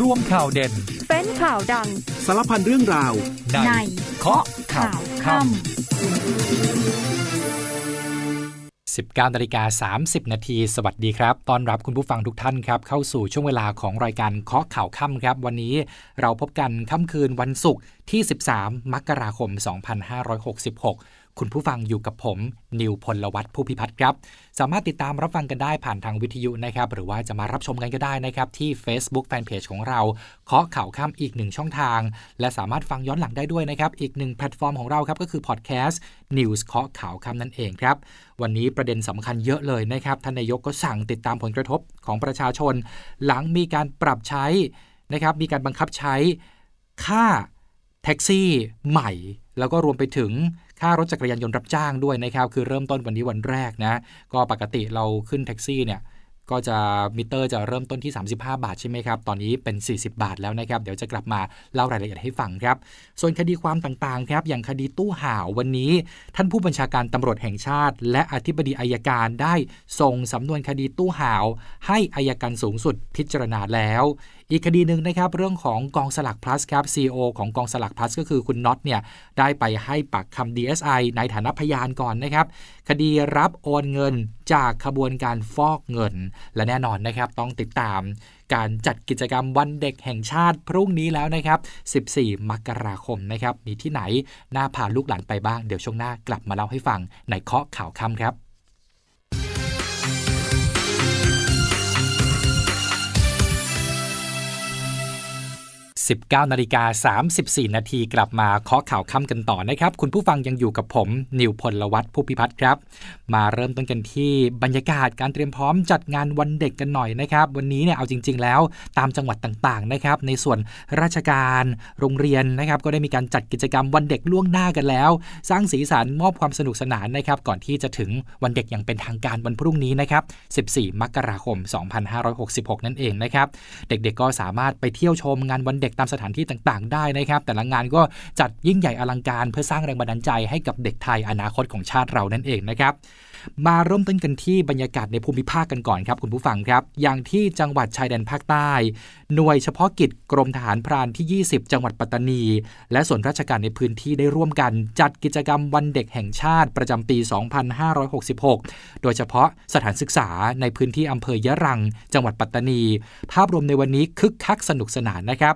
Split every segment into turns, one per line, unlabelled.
ร่วมข่าวเด่น
เป็นข่าวดัง
สารพันเรื่องราว
ในเคาะข่าวค่ำ19นาฬิกา30 นาที สวัสดีครับต้อนรับคุณผู้ฟังทุกท่านครับ เข้าสู่ช่วงเวลาของรายการเคาะข่าวค่ำครับ วันนี้เราพบกันค่ำคืนวันศุกร์ที่ 13 มกราคม 2566 คุณผู้ฟังอยู่กับผม นิวพลวัตผู้พิพัฒน์ครับ สามารถติดตามรับฟังกันได้ผ่านทางวิทยุนะครับ หรือว่าจะมารับชมกันก็ได้นะครับ ที่ Facebook Fanpage ของเราเคาะข่าวค่ำอีกหนึ่งช่องทาง และสามารถฟังย้อนหลังได้ด้วยนะครับ อีกหนึ่งแพลตฟอร์มของเราครับก็คือพอดแคสต์ News เคาะข่าวค่ำนั่นเองครับ วันนี้ประเด็นสำคัญเยอะเลยนะครับท่านนายกก็สั่งติดตามผลกระทบของประชาชน หลังมีการปรับใช้นะครับมีการบังคับใช้ค่าแท็กซี่ใหม่ แล้วก็รวมไปถึง ค่ารถจักรยานยนต์รับจ้างด้วยนะครับคือเริ่มต้นวันนี้วันแรกนะก็ปกติเราขึ้นแท็กซี่เนี่ยก็จะมิเตอร์จะเริ่มต้นที่ 35 บาทใช่ไหมครับ ตอนนี้เป็น 40 บาทแล้วนะครับ เดี๋ยวจะกลับมาเล่ารายละเอียดให้ฟังครับ ส่วนคดีความต่างๆครับ อย่างคดีตู้ห่าววันนี้ ท่านผู้บัญชาการตำรวจแห่งชาติ และอธิบดีอายการได้ส่งสำนวนคดีตู้ห่าว ให้อายการสูงสุดพิจารณาแล้ว อีกคดีหนึ่งนะครับเรื่องของกองสลัก plus ครับ CEO ของกองสลัก plus ก็คือคุณน็อตเนี่ยได้ไปให้ปากคำ DSI ในฐานะพยานก่อนนะครับคดีรับโอนเงินจากขบวนการฟอกเงิน และแน่นอนนะครับต้องติดตามการจัดกิจกรรมวันเด็กแห่งชาติพรุ่งนี้แล้วนะครับ 14 มกราคมนะครับ มีที่ไหน น่าพาลูกหลานไปบ้าง เดี๋ยวช่วงหน้ากลับมาเล่าให้ฟังในเคาะข่าวค่ำครับ 19นาฬิกา34 นาทีกลับมาเคาะข่าวค่ำกันต่อนะครับ คุณผู้ฟังยังอยู่กับผม นิวพลวัตผู้พิพัฒน์ครับ มาเริ่มต้นกันที่บรรยากาศการเตรียมพร้อมจัดงานวันเด็กกันหน่อยนะครับ วันนี้เนี่ยเอาจริง ๆ แล้วตามจังหวัดต่างๆนะครับในส่วนราชการโรงเรียนนะครับ ก็ได้มีการจัดกิจกรรมวันเด็กล่วงหน้ากันแล้ว สร้างสีสันมอบความสนุกสนานนะครับก่อนที่จะถึงวันเด็กอย่างเป็นทางการวันพรุ่งนี้นะครับ14 มกราคม 2566 นั่นเองนะครับเด็กๆก็สามารถไปเที่ยวชมงานวันเด็กตามสถานที่ต่างๆ ได้นะครับ แต่ละงานก็จัดยิ่งใหญ่อลังการเพื่อสร้างแรงบันดาลใจให้กับเด็กไทยอนาคตของชาติเรานั่นเองนะครับมาเริ่มต้นกันที่บรรยากาศในภูมิภาคกันก่อนครับคุณผู้ฟังครับ อย่างที่จังหวัดชายแดนภาคใต้ หน่วยเฉพาะกิจกรมทหารพรานที่ 20 จังหวัดปัตตานี และส่วนราชการในพื้นที่ได้ร่วมกัน จัดกิจกรรมวันเด็กแห่งชาติประจำปี 2566 โดยเฉพาะสถานศึกษาในพื้นที่อำเภอยะรัง จังหวัดปัตตานี ภาพรวมในวันนี้คึกคักสนุกสนานนะครับ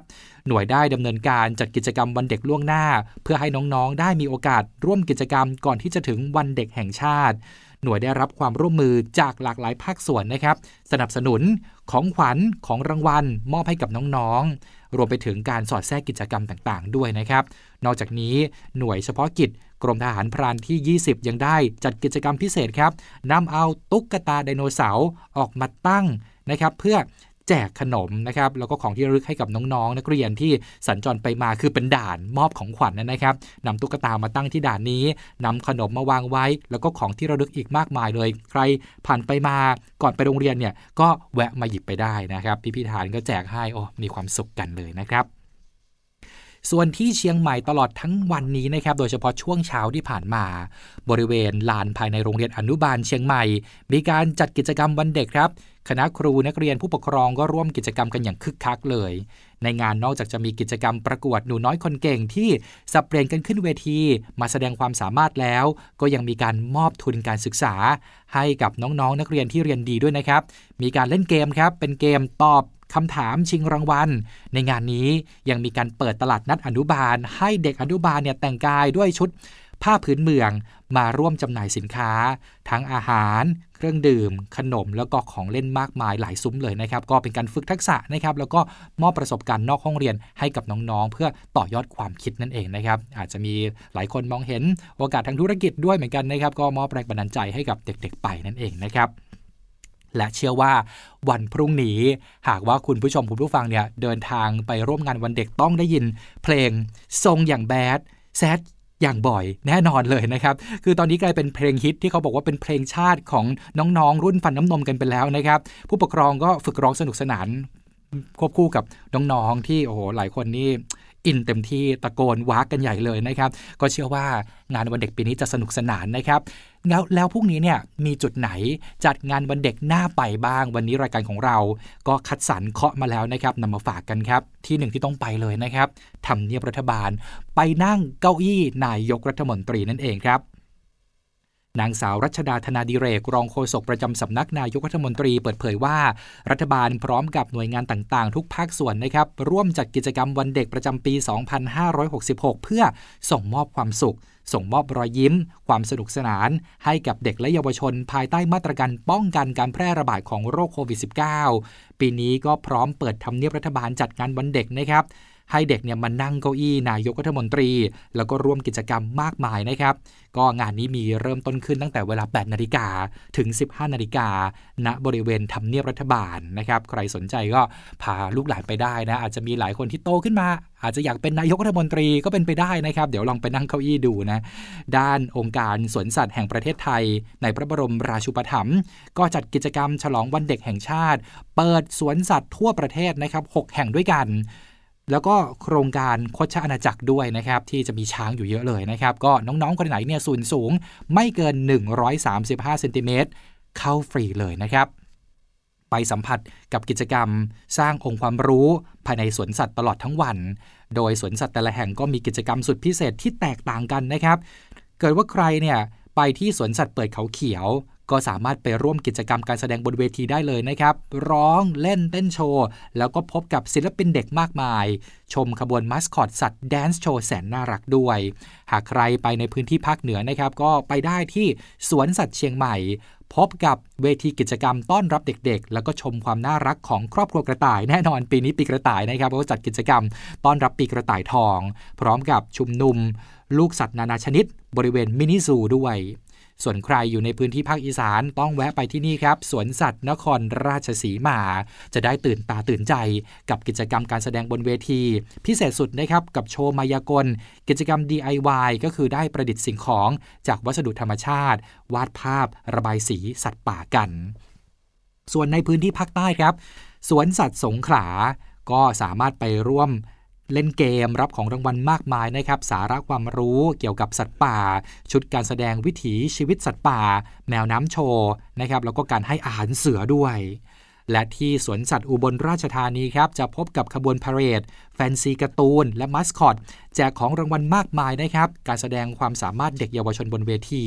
หน่วยได้ดำเนินการจัดกิจกรรมวันเด็กล่วงหน้า เพื่อให้น้องๆ ได้มีโอกาสร่วมกิจกรรมก่อนที่จะถึงวันเด็กแห่งชาติ หน่วยได้รับความร่วมมือจากหลากหลายภาคส่วนนะครับ สนับสนุนของขวัญของรางวัล มอบให้กับน้องๆ รวมไปถึงการสอดแทรกกิจกรรมต่างๆ ด้วยนะครับ นอกจากนี้หน่วยเฉพาะกิจกรมทหารพรานที่ 20 ยังได้จัดกิจกรรมพิเศษครับนำเอาตุ๊กตาไดโนเสาร์ออกมาตั้งนะครับ เพื่อ แจกขนมนะครับแล้วก็ของที่ระลึกให้กับน้องๆ นักเรียนที่สัญจรไปมาคือเป็นด่านมอบของขวัญนนะครับนำตุ๊กตามาตั้งที่ด่านนี้นำขนมมาวางไว้ แล้วก็ของที่ระลึกอีกมากมายเลย ใครผ่านไปมาก่อนไปโรงเรียนเนี่ยก็แวะมาหยิบไปได้นะครับพี่พิธานก็แจกให้โอ้มีความสุขกันเลยนะครับ ส่วนที่เชียงใหม่ตลอดทั้งวันนี้นะครับ โดยเฉพาะช่วงเช้าที่ผ่านมา บริเวณลานภายในโรงเรียนอนุบาลเชียงใหม่ มีการจัดกิจกรรมวันเด็กครับคณะครูนักเรียนผู้ปกครองก็ร่วมกิจกรรมกันอย่างคึกคักเลย ในงานนอกจากจะมีกิจกรรมประกวดหนูน้อยคนเก่งที่สับเปลี่ยนกันขึ้นเวที มาแสดงความสามารถแล้ว ก็ยังมีการมอบทุนการศึกษา ให้กับน้องๆนนักเรียนที่เรียนดีด้วยนะครับ มีการเล่นเกมครับ เป็นเกมตอบ คำถามชิงรางวัล ในงานนี้ยังมีการเปิดตลาดนัดอนุบาล ให้เด็กอนุบาลเนี่ยแต่งกายด้วยชุดผ้าพื้นเมืองมาร่วมจำหน่ายสินค้า ทั้งอาหาร เครื่องดื่ม ขนมแล้วก็ของเล่นมากมายหลายซุ้มเลยนะครับ ก็เป็นการฝึกทักษะนะครับ แล้วก็มอบประสบการณ์นอกห้องเรียนให้กับน้องๆ เพื่อต่อยอดความคิดนั่นเองนะครับ อาจจะมีหลายคนมองเห็นโอกาสทางธุรกิจด้วยเหมือนกันนะครับ ก็มอบแรงบันดาลใจให้กับเด็กๆ ไปนั่นเองนะครับ และเชื่อว่าวันพรุ่งนี้ หากว่าคุณผู้ชมคุณผู้ฟังเนี่ยเดินทางไปร่วมงานวันเด็กต้องได้ยิน เพลงทรงอย่างแบดแซดอย่างบ่อยแน่นอนเลยนะครับ คือตอนนี้กลายเป็นเพลงฮิตที่เขาบอกว่าเป็นเพลงชาติของน้องๆ รุ่นฟันน้ำนมกันไปแล้วนะครับ ผู้ปกครองก็ฝึกร้องสนุกสนานควบคู่กับน้องๆที่โอ้โหหลายคนนี่ อินเต็มที่ตะโกนว้ากันใหญ่เลยนะครับ ก็เชื่อว่างานวันเด็กปีนี้จะสนุกสนานนะครับแล้วแล้วพรุ่งนี้เนี่ยมีจุดไหนจัดงานวันเด็กหน้าไปบ้าง วันนี้รายการของเรา ก็คัดสรรเคาะมาแล้วนะครับนำมาฝากกันครับ ที่หนึ่งที่ต้องไปเลยนะครับทำเนียบรัฐบาล ไปนั่งเก้าอี้นายกรัฐมนตรีนั่นเองครับ นางสาวรัชดาธนาดิเรก รองโฆษกประจำสำนักนายกรัฐมนตรีเปิดเผยว่า รัฐบาลพร้อมกับหน่วยงานต่างๆ ทุกภาคส่วนนะครับ ร่วมจัดกิจกรรมวันเด็กประจำปี 2566 เพื่อส่งมอบความสุข ส่งมอบรอยยิ้ม ความสนุกสนาน ให้กับเด็กและเยาวชน ภายใต้มาตรการป้องกันการแพร่ระบาดของโรคโควิด -19 ปีนี้ก็พร้อมเปิดทำเนียบรัฐบาลจัดงานวันเด็กนะครับ ให้เด็กเนี่ยมานั่งเก้าอี้นายกรัฐมนตรี แล้วก็ร่วมกิจกรรมมากมายนะครับ ก็งานนี้มีเริ่มต้นขึ้นตั้งแต่เวลา 8 นาฬิกาถึง 15 นาฬิกาณบริเวณทำเนียบรัฐบาลนะครับ ใครสนใจก็พาลูกหลานไปได้นะ อาจจะมีหลายคนที่โตขึ้นมา อาจจะอยากเป็นนายกรัฐมนตรีก็เป็นไปได้นะครับ เดี๋ยวลองไปนั่งเก้าอี้ดูนะ ด้านองค์การสวนสัตว์แห่งประเทศไทย ในพระบรมราชูปถัมภ์ก็จัดกิจกรรมฉลองวันเด็กแห่งชาติ เปิดสวนสัตว์ทั่วประเทศนะครับ 6 แห่งด้วยกัน แล้วก็โครงการโคชอาณาจักรด้วยนะครับที่จะมีช้างอยู่เยอะเลยนะครับ ก็น้องๆคนไหนเนี่ยสูงสูงไม่เกิน 135เซนติเมตรเข้าฟรีเลยนะครับ ไปสัมผัสกับกิจกรรม สร้างองค์ความรู้ภายในสวนสัตว์ตลอดทั้งวัน โดยสวนสัตว์แต่ละแห่งก็มีกิจกรรมสุดพิเศษที่แตกต่างกันนะครับ เกิดว่าใครเนี่ยไปที่สวนสัตว์เปิดเขาเขียว ก็สามารถไปร่วมกิจกรรมการแสดงบนเวทีได้เลยนะครับ ร้องเล่นเต้นโชว์ แล้วก็พบกับศิลปินเด็กมากมาย ชมขบวนมัสคอตสัตว์แดนซ์โชว์แสนน่ารักด้วย หากใครไปในพื้นที่ภาคเหนือนะครับ ก็ไปได้ที่สวนสัตว์เชียงใหม่ พบกับเวทีกิจกรรมต้อนรับเด็กๆ แล้วก็ชมความน่ารักของครอบครัวกระต่ายแน่นอนปีนี้ปีกระต่ายนะครับก็จัดกิจกรรม ต้อนรับปีกระต่ายทอง พร้อมกับชุมนุม ลูกสัตว์นานาชนิด บริเวณมินิซูด้วย ส่วนใครอยู่ในพื้นที่ภาคอีสานต้องแวะไปที่นี่ครับ สวนสัตว์นครราชสีมา จะได้ตื่นตาตื่นใจ กับกิจกรรมการแสดงบนเวที พิเศษสุดนะครับกับโชว์มายากล กิจกรรม DIY ก็คือได้ประดิษฐ์สิ่งของ จากวัสดุธรรมชาติ วาดภาพ ระบายสีสัตว์ป่ากัน ส่วนในพื้นที่ภาคใต้ครับ สวนสัตว์สงขลาก็สามารถไปร่วม เล่นเกมรับของรางวัลมากมายนะครับ สาระความรู้เกี่ยวกับสัตว์ป่า ชุดการแสดงวิถีชีวิตสัตว์ป่า แมวน้ำโชว์นะครับแล้วก็การให้อาหารเสือด้วย และที่สวนสัตว์อุบลราชธานีครับ จะพบกับขบวนพาเหรด แฟนซีการ์ตูน และมัสคอต แจกของรางวัลมากมายนะครับ การแสดงความสามารถเด็กเยาวชนบนเวที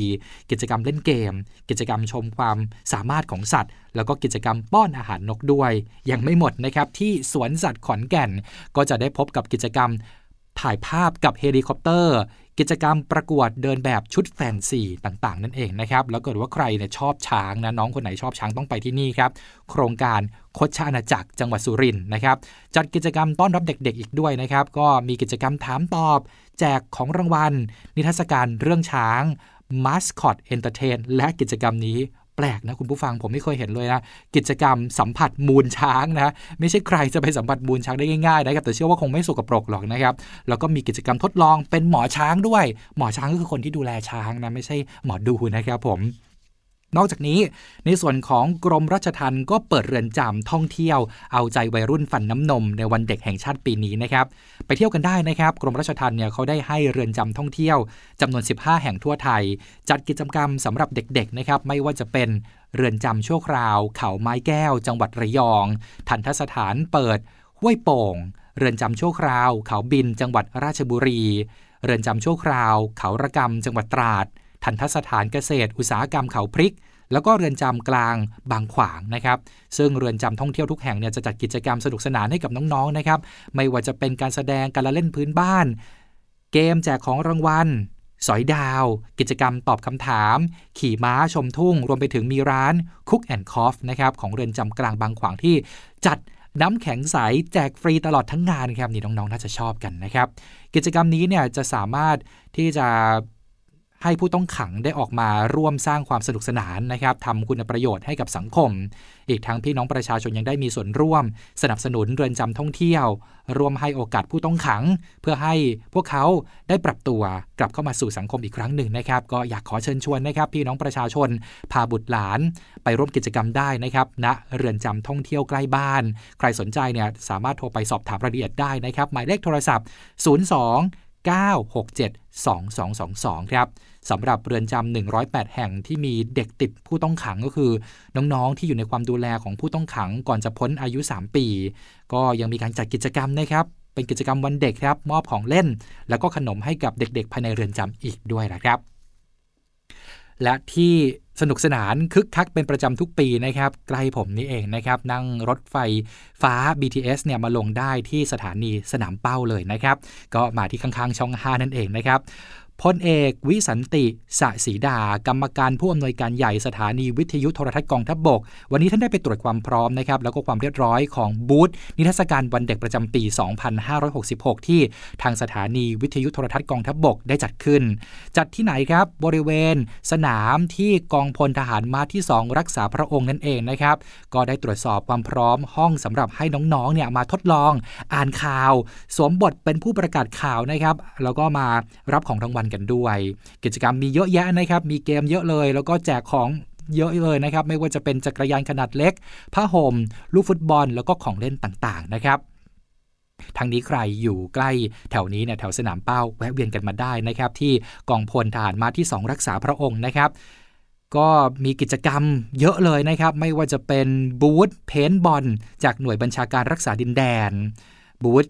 กิจกรรมเล่นเกม กิจกรรมชมความสามารถของสัตว์ แล้วก็กิจกรรมป้อนอาหารนกด้วย ยังไม่หมดนะครับที่สวนสัตว์ขอนแก่น ก็จะได้พบกับกิจกรรม ถ่ายภาพกับเฮลิคอปเตอร์ กิจกรรมประกวดเดินแบบชุดแฟนซีต่างๆ นั่นเองนะครับแล้วเกิดว่าใครเนี่ยชอบช้างนะน้องคนไหนชอบช้างต้องไปที่นี่ครับ โครงการคชอาณาจักรจังหวัดสุรินทร์นะครับ จัดกิจกรรมต้อนรับเด็ก ๆ อีกด้วยนะครับ ก็มีกิจกรรมถามตอบ แจกของรางวัล นิทรรศการเรื่องช้างมาสคอต entertain และกิจกรรมนี้ แปลกนะคุณผู้ฟังผมไม่เคยเห็นเลยนะ กิจกรรมสัมผัสมูลช้างนะไม่ใช่ใครจะไปสัมผัสมูลช้างได้ง่ายๆนะครับแต่เชื่อว่าคงไม่สกปรกหรอกนะครับแล้วก็มีกิจกรรมทดลองเป็นหมอช้างด้วย หมอช้างก็คือคนที่ดูแลช้างนะไม่ใช่หมอดูนะครับผม นอกจากนี้ในส่วนของกรมราชทัณฑ์ก็เปิดเรือนจำท่องเที่ยว เอาใจวัยรุ่นฟันน้ำนมในวันเด็กแห่งชาติปีนี้นะครับไปเที่ยวกันได้นะครับ กรมราชทัณฑ์เนี่ยเขาได้ให้เรือนจำท่องเที่ยวจำนวน 15 แห่งทั่วไทย จัดกิจกรรมสำหรับเด็กๆนะครับไม่ว่าจะเป็นเรือนจำชั่วคราว เขาไม้แก้ว จังหวัดระยอง ทันทสถานเปิดห้วยโป่ง เรือนจำชั่วคราว เขาบินจังหวัดราชบุรี เรือนจำชั่วคราว เขาระกำจังหวัดตราด ทันทสถานเกษตร อุตสาหกรรมเขาพริก แล้วก็เรือนจำกลางบางขวางนะครับ ซึ่งเรือนจำท่องเที่ยวทุกแห่งเนี่ยจะจัดกิจกรรมสนุกสนานให้กับน้องๆนะครับ ไม่ว่าจะเป็นการแสดงการละเล่นพื้นบ้าน เกมแจกของรางวัลสอยดาว กิจกรรมตอบคำถาม ขี่ม้าชมทุ่ง รวมไปถึงมีร้านคุกแอนด์คอฟนะครับ ของเรือนจำกลางบางขวางที่จัดน้ำแข็งใส แจกฟรีตลอดทั้งงานครับ นี่น้องๆ น่าจะชอบกันนะครับ กิจกรรมนี้เนี่ยจะสามารถที่จะ ให้ผู้ต้องขังได้ออกมาร่วมสร้างความสนุกสนานนะครับทำคุณประโยชน์ให้กับสังคม อีกทั้งพี่น้องประชาชนยังได้มีส่วนร่วม สนับสนุนเรือนจำท่องเที่ยว ร่วมให้โอกาสผู้ต้องขัง เพื่อให้พวกเขาได้ปรับตัวกลับเข้ามาสู่สังคมอีกครั้งหนึ่งนะครับ ก็อยากขอเชิญชวนนะครับ พี่น้องประชาชนพาบุตรหลาน ไปร่วมกิจกรรมได้นะครับณเรือนจำท่องเที่ยวใกล้บ้าน ใครสนใจเนี่ยสามารถโทรไปสอบถามรายละเอียดได้นะครับหมายเลขโทรศัพท์ 02 967 2222 ครับสำหรับเรือนจำ 108 แห่งที่มีเด็กติดผู้ต้องขังก็คือ น้องๆ ที่อยู่ในความดูแลของผู้ต้องขังก่อนจะพ้นอายุ 3 ปี ก็ยังมีการจัดกิจกรรมนะครับเป็นกิจกรรมวันเด็กครับมอบของเล่น แล้วก็ขนมให้กับเด็กๆ ภายในเรือนจำอีกด้วยนะครับ และที่ สนุกสนานคึกคักเป็นประจำทุกปีนะครับใกล้ผมนี่เองนะครับ นั่งรถไฟฟ้า BTS เนี่ยมาลงได้ที่สถานีสนามเป้าเลยนะครับ ก็มาที่ข้างๆช่อง 5 นั่นเองนะครับ พลเอกวิสันติสะศรีดา กรรมการผู้อำนวยการใหญ่สถานีวิทยุโทรทัศน์กองทัพบบก วันนี้ท่านได้ไปตรวจความพร้อมนะครับแล้วก็ความเรียบร้อยของบูธนิทรรศการวันเด็กประจำปี 2566 ที่ทางสถานีวิทยุโทรทัศน์กองทัพบบกได้จัดขึ้น จัดที่ไหนครับบริเวณ สนามที่กองพลทหารมาที่ 2 รักษาพระองค์นั่นเองนะครับก็ได้ตรวจสอบความพร้อมห้องสำหรับให้น้องๆเนี่ยมาทดลอง อ่านข่าว สวมบทเป็นผู้ประกาศข่าวนะครับแล้วก็มารับของรางวัลกันด้วย กิจกรรมมีเยอะแยะนะครับ มีเกมเยอะเลย แล้วก็แจกของเยอะเลยนะครับ ไม่ว่าจะเป็นจักรยานขนาดเล็ก ผ้าห่ม ลูกฟุตบอล แล้วก็ของเล่นต่างๆ นะครับทางนี้ใครอยู่ใกล้แถวนี้เนี่ยแถวสนามเป้าแวะเวียนกันมาได้นะครับ ที่กองพลทหารมาที่ 2 รักษาพระองค์นะครับ ก็มีกิจกรรมเยอะเลยนะครับ ไม่ว่าจะเป็นบูธเพนบอลจากหน่วยบัญชาการรักษาดินแดนบูธ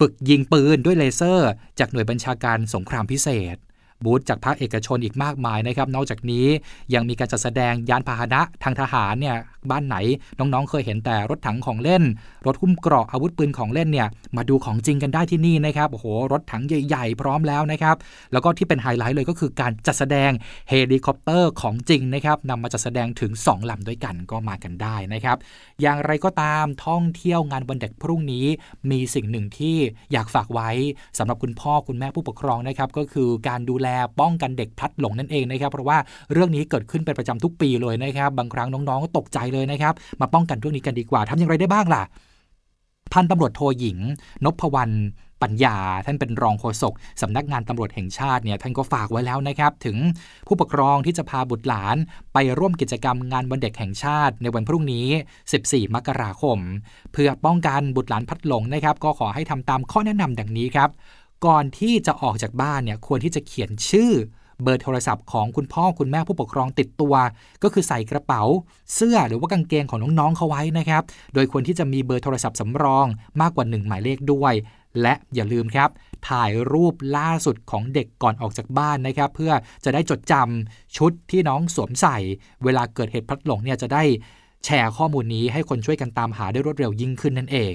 ฝึกยิงปืนด้วยเลเซอร์ จากหน่วยบัญชาการสงครามพิเศษ บูธจากภาคเอกชนอีกมากมายนะครับ นอกจากนี้ยังมีการจัดแสดงยานพาหนะทางทหารเนี่ยบ้านไหนน้องๆ เคยเห็นแต่รถถังของเล่น รถหุ้มเกราะอาวุธปืนของเล่นเนี่ยมาดูของจริงกันได้ที่นี่นะครับโอ้โหรถถังใหญ่ๆ พร้อมแล้วนะครับ แล้วก็ที่เป็นไฮไลท์เลยก็คือการจัดแสดงเฮลิคอปเตอร์ของจริงนะครับนำมาจัดแสดงถึง 2ลำด้วยกันก็มากันได้นะครับ อย่างไรก็ตามท่องเที่ยวงานวันเด็กพรุ่งนี้ มีสิ่งหนึ่งที่อยากฝากไว้สำหรับคุณพ่อคุณแม่ผู้ปกครองนะครับก็คือการดูแลป้องกันเด็กพลัดหลงนั่นเองนะครับเพราะว่าเรื่องนี้เกิดขึ้นเป็นประจำทุกปีเลยนะครับบางครั้งน้องๆก็ตกใจเลยนะครับมาป้องกันเรื่องนี้กันดีกว่าทำอย่างไรได้บ้างล่ะพันตำรวจโทหญิง นพวรรณปัญญา ท่านเป็นรองโฆษกสำนักงานตำรวจแห่งชาติเนี่ยท่านก็ฝากไว้แล้วนะครับ ถึงผู้ปกครองที่จะพาบุตรหลาน ไปร่วมกิจกรรมงานวันเด็กแห่งชาติ ในวันพรุ่งนี้ 14 มกราคม เพื่อป้องกันบุตรหลานพัดหลงนะครับ ก็ขอให้ทำตามข้อแนะนำดังนี้ครับ ก่อนที่จะออกจากบ้านเนี่ยควรที่จะเขียนชื่อเบอร์โทรศัพท์ของคุณพ่อคุณแม่ผู้ปกครองติดตัว ก็คือใส่กระเป๋า เสื้อหรือว่ากางเกงของน้องๆเขาไว้นะครับ โดยควรที่จะมีเบอร์โทรศัพท์สำรองมากกว่า 1 หมายเลขด้วย และอย่าลืมครับ ถ่ายรูปล่าสุดของเด็กก่อนออกจากบ้านนะครับ เพื่อจะได้จดจำชุดที่น้องสวมใส่ เวลาเกิดเหตุพลัดหลงเนี่ยจะได้แชร์ข้อมูลนี้ให้คนช่วยกันตามหาได้รวดเร็วยิ่งขึ้นนั่นเอง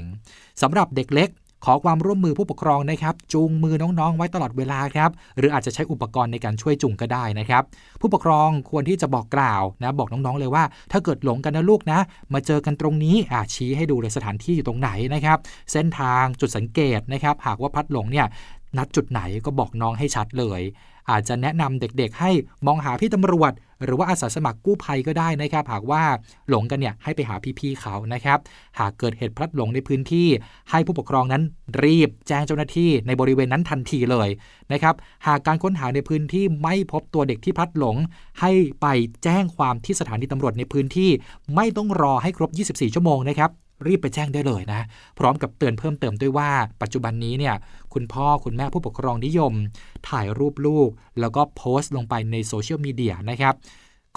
สำหรับเด็กเล็ก ขอความร่วมมือผู้ปกครองนะครับจูงมือน้องๆ ไว้ตลอดเวลาครับหรืออาจจะใช้อุปกรณ์ในการช่วยจูงก็ได้นะครับ ผู้ปกครองควรที่จะบอกกล่าวนะบอกน้องๆเลยว่า ถ้าเกิดหลงกันนะลูกนะ มาเจอกันตรงนี้อ่าชี้ให้ดูเลยสถานที่อยู่ตรงไหนนะครับ เส้นทางจุดสังเกตนะครับหากว่าพัดหลงเนี่ยนัดจุดไหนก็บอกน้องให้ชัดเลย อาจจะแนะนำเด็กๆ ให้มองหาพี่ตำรวจ หรือว่าอาสาสมัครกู้ภัยก็ได้นะครับ หากว่าหลงกันเนี่ยให้ไปหาพี่ๆเขานะครับ หากเกิดเหตุพลัดหลงในพื้นที่ ให้ผู้ปกครองนั้นรีบแจ้งเจ้าหน้าที่ในบริเวณนั้นทันทีเลยนะครับหากการค้นหาในพื้นที่ไม่พบตัวเด็กที่พลัดหลง ให้ไปแจ้งความที่สถานีตำรวจในพื้นที่ ไม่ต้องรอให้ครบ 24 ชั่วโมงนะครับ รีบไปแจ้งได้เลยนะ พร้อมกับเตือนเพิ่มเติมด้วยว่า ปัจจุบันนี้เนี่ยคุณพ่อคุณแม่ผู้ปกครองนิยม ถ่ายรูปลูก แล้วก็โพสต์ลงไปในโซเชียลมีเดียนะครับ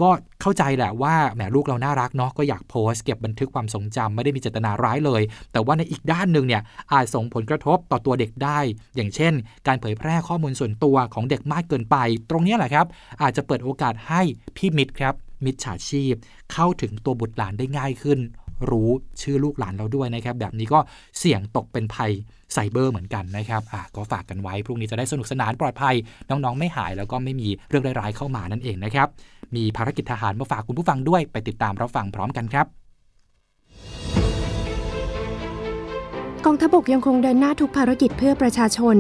ก็เข้าใจแหละว่าแหมลูกเราน่ารักเนาะก็อยากโพสต์เก็บบันทึกความทรงจำไม่ได้มีเจตนาร้ายเลย แต่ว่าในอีกด้านหนึ่งเนี่ยอาจส่งผลกระทบต่อตัวเด็กได้ อย่างเช่น การเผยแพร่ข้อมูลส่วนตัวของเด็กมากเกินไป ตรงนี้แหละครับ อาจจะเปิดโอกาสให้พี่มิตรครับมิจฉาชีพ เข้าถึงตัวบุตรหลานได้ง่ายขึ้น รู้ชื่อลูกหลานเราด้วยนะครับ แบบนี้ก็เสี่ยงตกเป็นภัยไซเบอร์เหมือนกันนะครับอะก็ฝากกันไว้ พรุ่งนี้จะได้สนุกสนานปลอดภัย น้องๆ ไม่หายแล้วก็ไม่มีเรื่องร้ายๆเข้ามานั่นเองนะครับ มีภารกิจทหารมาฝากคุณผู้ฟังด้วยไปติดตามรับฟังพร้อมกันครับ
กองทัพบกยังคงเดินหน้าทุกภารกิจเพื่อประชาชน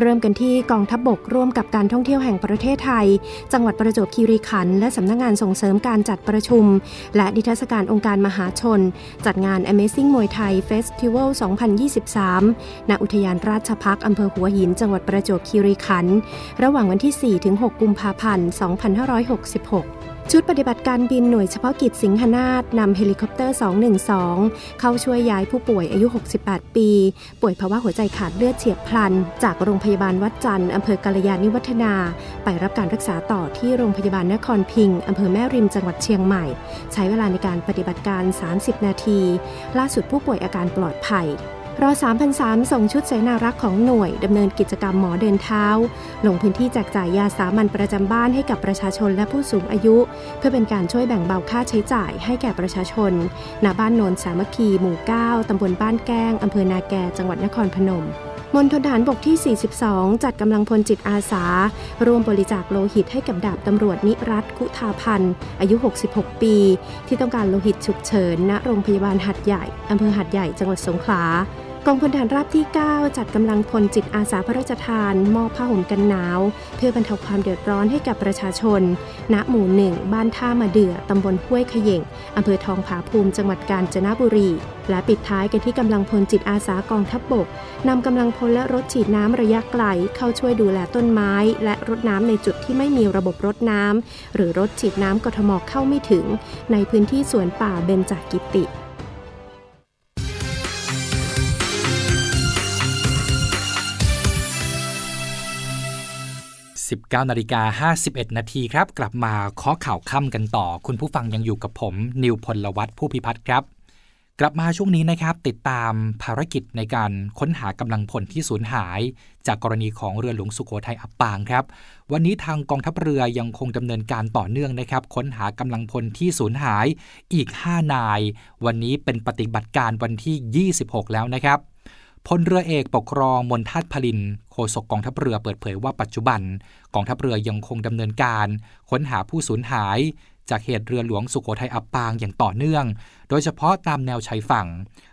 เริ่มกันที่กองทัพบกร่วมกับการท่องเที่ยวแห่งประเทศไทย จังหวัดประจวบคีรีขันธ์และสำนักงงานส่งเสริมการจัดประชุม และนิทรรศการองค์การมหาชน จัดงาน Amazing มวยไทย Festival 2023 ณ อุทยานราชภักดิ์อำเภอหัวหิน จังหวัดประจวบคีรีขันธ์ระหว่างวันที่ 4-6 กุมภาพันธ์ 2566 ชุดปฏิบัติการบินหน่วยเฉพาะกิจสิงหนาฏนำเฮลิคอปเตอร์ 212 เข้าช่วยย้ายผู้ป่วยอายุ 68 ปี ป่วยภาวะหัวใจขาดเลือดเฉียบพลัน จากโรงพยาบาลวัดจันทร์อำเภอกาลยานิวัฒนา ไปรับการรักษาต่อที่โรงพยาบาลนครพิงค์อำเภอแม่ริมจังหวัดเชียงใหม่ ใช้เวลาในการปฏิบัติการ 30 นาที ล่าสุดผู้ป่วยอาการปลอดภัย รอ3003ส่งชุดเสนารักษ์ของหน่วยดำเนินกิจกรรมหมอเดินเท้า ลงพื้นที่แจกจ่ายยาสามัญประจำบ้านให้กับประชาชนและผู้สูงอายุ เพื่อเป็นการช่วยแบ่งเบาค่าใช้จ่ายให้แก่ประชาชนณบ้านโนนสามัคคีหมู่ 9 ตำบลบ้านแก้ง อำเภอนาแก จังหวัดนครพนมมณฑลฐานบกที่ 42 จัดกำลังพลจิตอาสา ร่วมบริจาคโลหิตให้กับดาบตำรวจนิรัตคุธาพันธ์ อายุ 66 ปี ที่ต้องการโลหิตฉุกเฉินณโรงพยาบาลหัดใหญ่อำเภอหัดใหญ่จังหวัดสงขลา กองพลฐานราบที่ 9 จัดกำลังพลจิตอาสาพระราชทาน มอบผ้าห่มกันหนาว เพื่อบรรเทาความเดือดร้อนให้กับประชาชน ณ หมู่หนึ่ง บ้านท่ามาเดือตำบลห้วยขย่งอำเภอทองผาภูมิจังหวัดกาญจนบุรี และปิดท้ายกันที่กำลังพลจิตอาสากองทัพบบกนำกำลังพลและรถฉีดน้ำระยะไกล เข้าช่วยดูแลต้นไม้ และรดน้ำในจุดที่ไม่มีระบบรดน้ำหรือรถฉีดน้ำกทมเข้าไม่ถึง ในพื้นที่สวนป่าเบญจกิติ
19นาฬิกา51 นาทีครับ กลับมาเคาะข่าวค่ำกันต่อ คุณผู้ฟังยังอยู่กับผม นิวพลวัตผู้พิพัฒน์ครับ กลับมาช่วงนี้นะครับ ติดตามภารกิจในการค้นหากำลังพลที่สูญหาย จากกรณีของเรือหลวงสุโขทัยอับปางครับ วันนี้ทางกองทัพเรือยังคงดำเนินการต่อเนื่องนะครับ ค้นหากำลังพลที่สูญหายอีก 5 นาย วันนี้เป็นปฏิบัติการวันที่ 26 แล้วนะครับ พลเรือเอกปกครองมนทัตพลินโฆษกกองทัพเรือเปิดเผยว่าปัจจุบัน กองทัพเรือยังคงดำเนินการ ค้นหาผู้สูญหาย จากเหตุเรือหลวงสุโขทัยอับปางอย่างต่อเนื่อง โดยเฉพาะตามแนวชายฝั่ง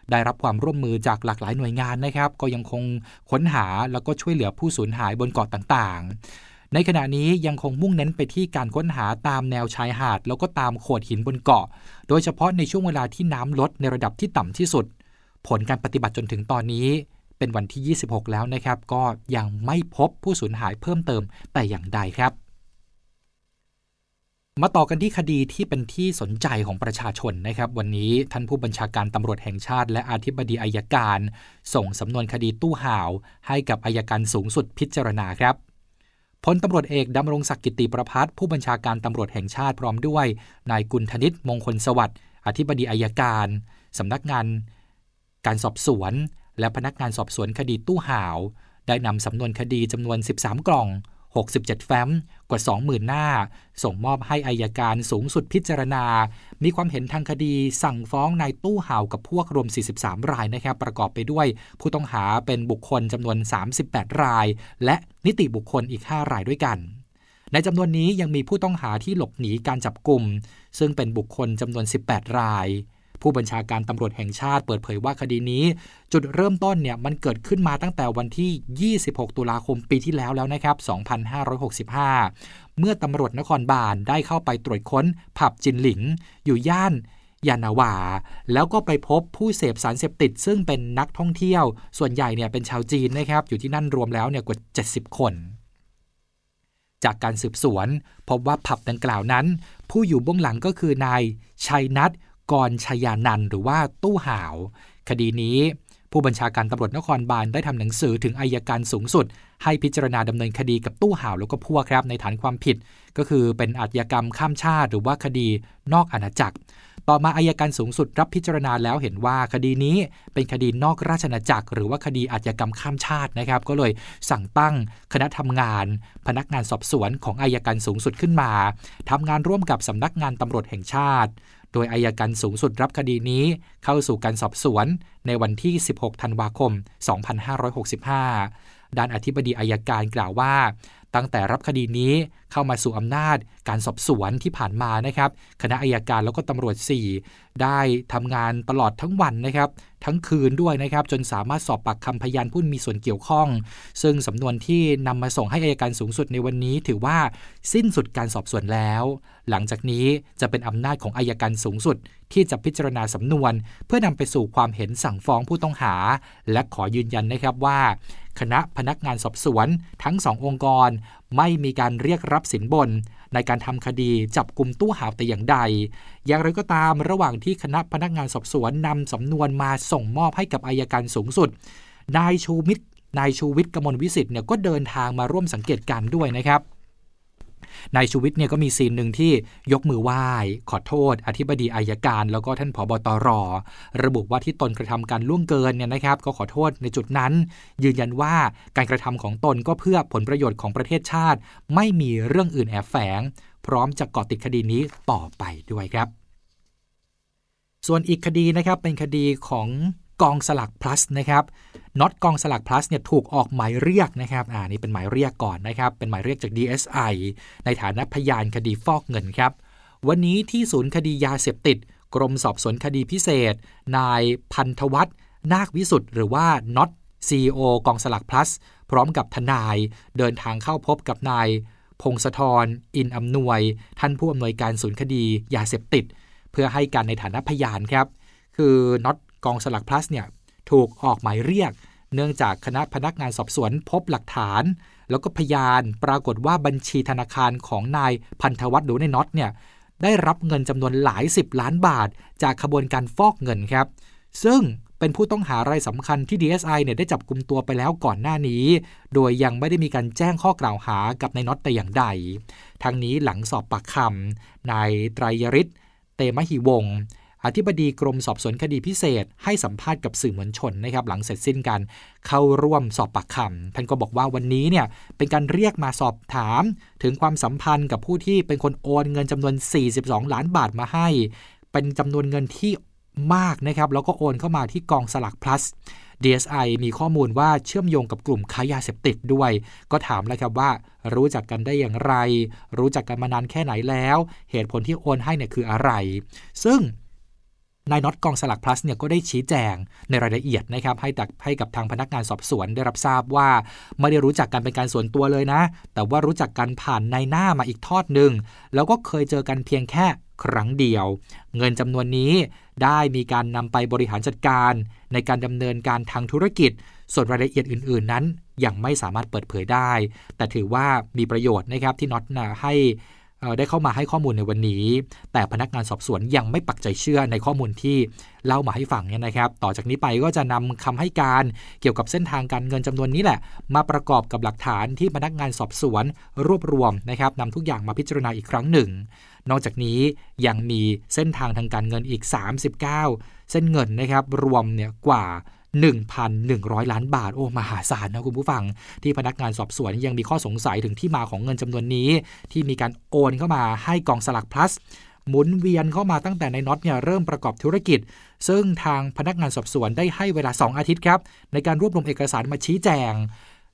ได้รับความร่วมมือจากหลากหลายหน่วยงานนะครับ ก็ยังคงค้นหาแล้วก็ช่วยเหลือผู้สูญหายบนเกาะต่างๆ ในขณะนี้ยังคงมุ่งเน้นไปที่การค้นหาตามแนวชายหาด แล้วก็ตามโขดหินบนเกาะ โดยเฉพาะในช่วงเวลาที่น้ำลดในระดับที่ต่ำที่สุด ผลการปฏิบัติจนถึงตอนนี้เป็นวันที่ 26 แล้วนะครับ ก็ยังไม่พบผู้สูญหายเพิ่มเติมแต่อย่างใดครับ มาต่อกันที่คดีที่เป็นที่สนใจของประชาชนนะครับ วันนี้ท่านผู้บัญชาการตำรวจแห่งชาติ และอธิบดีอายการ ส่งสำนวนคดีตู้ห่าว ให้กับอายการสูงสุดพิจารณาครับพลตำรวจเอกดำรงศักดิ์กิติประพัฒผู้บัญชาการตำรวจแห่งชาติพร้อมด้วยนายกุลธนิตมงคลสวัสดิ์อธิบดีอายการสำนักงาน การสอบสวน และพนักงานสอบสวนคดีตู้ห่าว ได้นำสำนวนคดีจำนวน 13 กล่อง 67 แฟ้ม กว่า 20,000 หน้า ส่งมอบให้อายการสูงสุดพิจารณา มีความเห็นทางคดีสั่งฟ้องนายตู้ห่าวกับพวกรวม 43 รายนะครับ ประกอบไปด้วย ผู้ต้องหาเป็นบุคคลจำนวน 38 ราย และนิติบุคคลอีก 5 รายด้วยกันในจำนวนนี้ยังมีผู้ต้องหาที่หลบหนีการจับกลุ่ม ซึ่งเป็นบุคคลจำนวน 18 ราย ผู้บัญชาการตำรวจแห่งชาติเปิดเผยว่าคดีนี้ จุดเริ่มต้นเนี่ยมันเกิดขึ้นมาตั้งแต่วันที่ 26 ตุลาคมปีที่แล้วแล้วนะครับ 2565 เมื่อตำรวจนครบาลได้เข้าไปตรวจค้นผับจินหลิง อยู่ย่านยานาวา แล้วก็ไปพบผู้เสพสารเสพติด ซึ่งเป็นนักท่องเที่ยว ส่วนใหญ่เนี่ยเป็นชาวจีนนะครับ อยู่ที่นั่นรวมแล้วเนี่ยกว่า 70 คน จากการสืบสวน พบว่าผับดังกล่าวนั้น ผู้อยู่เบื้องหลังก็คือนายชัยนัท กรชยานันหรือว่าตู้ห่าว คดีนี้ผู้บัญชาการตำรวจนครบาลได้ทำหนังสือถึงอายการสูงสุด ให้พิจารณาดำเนินคดีกับตู้ห่าวแล้วก็พวกครับในฐานความผิด ก็คือเป็นอาชญากรรมข้ามชาติ หรือว่าคดีนอกอาณาจักร ต่อมาอายการสูงสุดรับพิจารณาแล้วเห็นว่าคดีนี้เป็นคดีนอกราชอาณาจักร หรือว่าคดีอาชญากรรมข้ามชาตินะครับ ก็เลยสั่งตั้งคณะทำงาน พนักงานสอบสวนของอายการสูงสุดขึ้นมาทำงานร่วมกับสำนักงานตำรวจแห่งชาติ โดยอายการสูงสุดรับคดีนี้เข้าสู่การสอบสวนในวันที่ 16 ธันวาคม 2565 ด้านอธิบดีอายการกล่าวว่า ตั้งแต่รับคดีนี้เข้ามาสู่อำนาจการสอบสวนที่ผ่านมานะครับ คณะอายการแล้วก็ตำรวจ 4 ได้ทำงานตลอดทั้งวันนะครับ ทั้งคืนด้วยนะครับ จนสามารถสอบปากคำพยานผู้มีส่วนเกี่ยวข้อง ซึ่งสำนวนที่นำมาส่งให้อายการสูงสุดในวันนี้ ถือว่าสิ้นสุดการสอบสวนแล้ว หลังจากนี้จะเป็นอำนาจของอายการสูงสุด ที่จะพิจารณาสำนวน เพื่อนำไปสู่ความเห็นสั่งฟ้องผู้ต้องหา และขอยืนยันนะครับว่าคณะพนักงานสอบสวนทั้งสององค์กร ไม่มีการเรียกรับสินบน ในการทำคดีจับกลุ่มตู้ห่าวแต่อย่างใด อย่างไรก็ตามระหว่างที่คณะพนักงานสอบสวนนำสำนวนมาส่งมอบให้กับอายการสูงสุด นายชูมิตรนายชูวิทย์กมลวิสิทธิ์เนี่ยก็เดินทางมาร่วมสังเกตการด้วยนะครับ นายชูวิทย์เนี่ยก็มีซีนหนึ่งที่ยกมือไหว้ ขอโทษ อธิบดีอายการ แล้วก็ท่านผบตรระบุว่าที่ตนกระทำการล่วงเกินเนี่ยนะครับ ก็ขอโทษในจุดนั้น ยืนยันว่าการกระทำของตนก็เพื่อผลประโยชน์ของประเทศชาติ ไม่มีเรื่องอื่นแอบแฝง พร้อมจะเกาะติดคดีนี้ต่อไปด้วยครับ ส่วนอีกคดีนะครับเป็นคดีของ กองสลัก plus นะครับน็อตกองสลัก plus เนี่ยถูกออกหมายเรียกนะครับอ่านี่เป็นหมายเรียกก่อนนะครับ เป็นหมายเรียกจาก DSI ในฐานะพยานคดีฟอกเงินครับ วันนี้ที่ศูนย์คดียาเสพติด กรมสอบสวนคดีพิเศษ นายพันธวัฒน์นาควิสุทธ์หรือว่าน็อต CEO กองสลัก plus พร้อมกับทนายเดินทางเข้าพบกับนายพงศธรอินอำนวย ท่านผู้อำนวยการศูนย์คดียาเสพติด เพื่อให้การในฐานะพยานครับ คือน็อต กองสลัก plus เนี่ยถูกออกหมายเรียก เนื่องจากคณะพนักงานสอบสวนพบหลักฐาน แล้วก็พยานปรากฏว่าบัญชีธนาคารของนายพันธวัฒน์หรือในน็อตเนี่ยได้รับเงินจำนวนหลาย 10 ล้านบาท จากขบวนการฟอกเงินครับ ซึ่งเป็นผู้ต้องหารายสำคัญที่ DSI เนี่ยได้จับกลุ่มตัวไปแล้วก่อนหน้านี้ โดยยังไม่ได้มีการแจ้งข้อกล่าวหากับนายน็อตแต่อย่างใด ทั้งนี้หลังสอบปากคำนายไตรยริศเตมหิวงศ์ อธิบดีกรมสอบสวนคดีพิเศษ ให้สัมภาษณ์กับสื่อมวลชนนะครับหลังเสร็จสิ้นการเข้าร่วมสอบปากคำท่านก็บอกว่าวันนี้เนี่ยเป็นการเรียกมาสอบถาม ถึงความสัมพันธ์กับผู้ที่เป็นคนโอนเงินจำนวน 42 ล้านบาทมาให้ เป็นจำนวนเงินที่มากนะครับแล้วก็โอนเข้ามาที่กองสลัก plus DSI มีข้อมูลว่าเชื่อมโยงกับกลุ่มค้ายาเสพติดด้วย ก็ถามแล้วครับว่า รู้จักกันได้อย่างไร รู้จักกันมานานแค่ไหนแล้ว เหตุผลที่โอนให้เนี่ยคืออะไร ซึ่ง นายน็อตกองสลัก plus เนี่ยก็ได้ชี้แจงในรายละเอียดนะครับให้ตักให้กับทางพนักงานสอบสวนได้รับทราบว่าไม่ได้รู้จักกันเป็นการส่วนตัวเลยนะ แต่ว่ารู้จักกันผ่านในหน้ามาอีกทอดหนึ่งแล้วก็เคยเจอกันเพียงแค่ครั้งเดียว เงินจำนวนนี้ได้มีการนำไปบริหารจัดการ ในการดำเนินการทางธุรกิจ ส่วนรายละเอียดอื่น ๆ นั้นยังไม่สามารถเปิดเผยได้ แต่ถือว่ามีประโยชน์นะครับที่น็อตนะให้ ได้เข้ามาให้ข้อมูลในวันนี้ แต่พนักงานสอบสวนยังไม่ปักใจเชื่อในข้อมูลที่เล่ามาให้ฟังเนี่ยนะครับ ต่อจากนี้ไปก็จะนำคำให้การเกี่ยวกับเส้นทางการเงินจำนวนนี้แหละ มาประกอบกับหลักฐานที่พนักงานสอบสวนรวบรวมนะครับนำทุกอย่างมาพิจารณาอีกครั้งหนึ่ง นอกจากนี้ยังมีเส้นทางทางการเงินอีก 39 เส้นเงินนะครับรวมเนี่ยกว่า 1,100 ล้านบาท โอ้ มหาศาลนะคุณผู้ฟัง ที่พนักงานสอบสวนยังมีข้อสงสัยถึงที่มาของเงินจำนวนนี้ ที่มีการโอนเข้ามาให้กองสลักพลัสหมุนเวียนเข้ามาตั้งแต่ในน็อตเนี่ยเริ่มประกอบธุรกิจ ซึ่งทางพนักงานสอบสวนได้ให้เวลา 2 อาทิตย์ครับ ในการรวบรวมเอกสารมาชี้แจง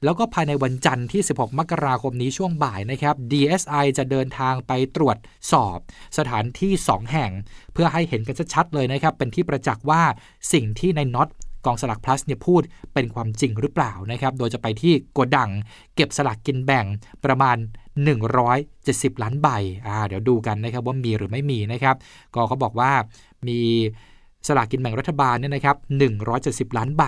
แล้วก็ภายในวันจันทร์ที่ 16 มกราคมนี้ช่วงบ่ายนะครับ DSI จะเดินทางไปตรวจสอบ สถานที่ 2 แห่ง เพื่อให้เห็นกันชัดๆเลยนะครับ เป็นที่ประจักษ์ว่าสิ่งที่ในน็อต กองสลาก plus เนี่ยพูดเป็นความจริงหรือเปล่านะครับ โดยจะไปที่โกดัง เก็บสลากกินแบ่งประมาณ 170 ล้านใบอ่าเดี๋ยวดูกันนะครับว่ามีหรือไม่มีนะครับ ก็เขาบอกว่ามีสลากกินแบ่งรัฐบาลเนี่ยนะครับ 170 ล้านใบ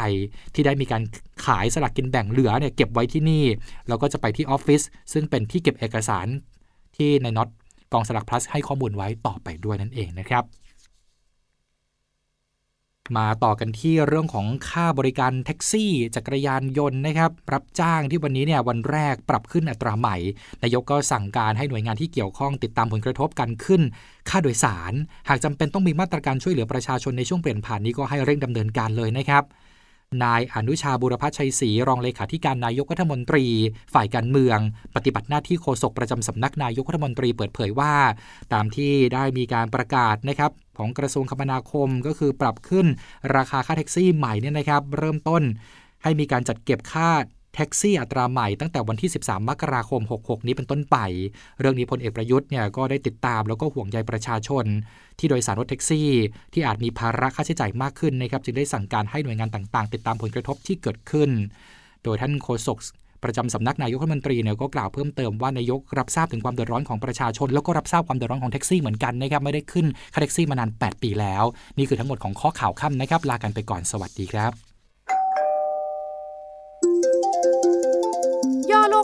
ที่ได้มีการขายสลากกินแบ่งเหลือเนี่ยเก็บไว้ที่นี่ แล้วก็จะไปที่ออฟฟิศซึ่งเป็นที่เก็บเอกสารที่ในน็อตกองสลาก plus ให้ข้อมูลไว้ต่อไปด้วยนั่นเองนะครับ มาต่อกันที่เรื่องของค่าบริการแท็กซี่ จักรยานยนต์นะครับ รับจ้างที่วันนี้เนี่ยวันแรกปรับขึ้นอัตราใหม่ นายกก็สั่งการให้หน่วยงานที่เกี่ยวข้องติดตามผลกระทบการขึ้น ค่าโดยสาร หากจำเป็นต้องมีมาตรการช่วยเหลือประชาชนในช่วงเปลี่ยนผ่านนี้ก็ให้เร่งดำเนินการเลยนะครับ นายอนุชาบุรพชัยศรีรองเลขาธิการนายกรัฐมนตรี ฝ่ายการเมือง ปฏิบัติหน้าที่โฆษกประจำสำนักนายกรัฐมนตรีเปิดเผยว่า ตามที่ได้มีการประกาศนะครับของกระทรวงคมนาคมก็คือปรับขึ้นราคาค่าแท็กซี่ใหม่เนี่ยนะครับ เริ่มต้นให้มีการจัดเก็บค่า แท็กซี่อัตราใหม่ตั้งแต่วันที่ 13 มกราคม 66 นี้เป็นต้นไป เรื่องนี้พลเอกประยุทธ์เนี่ยก็ได้ติดตามแล้วก็ห่วงใยประชาชน ที่โดยสารรถแท็กซี่ ที่อาจมีภาระค่าใช้จ่ายมากขึ้นนะครับจึงได้สั่งการให้หน่วยงานต่างๆ ติดตามผลกระทบที่เกิดขึ้น โดยท่านโฆษกประจำสำนักนายกรัฐมนตรีเนี่ยก็กล่าวเพิ่มเติมว่านายกรับทราบถึงความเดือดร้อนของประชาชน แล้วก็รับทราบความเดือดร้อนของแท็กซี่เหมือนกันนะครับไม่ได้ขึ้นค่าแท็กซี่มานาน 8 ปีแล้ว นี่คือทั้งหมดของข้อข่าวค่ำนะครับลากันไปก่อนสวัสดีครับ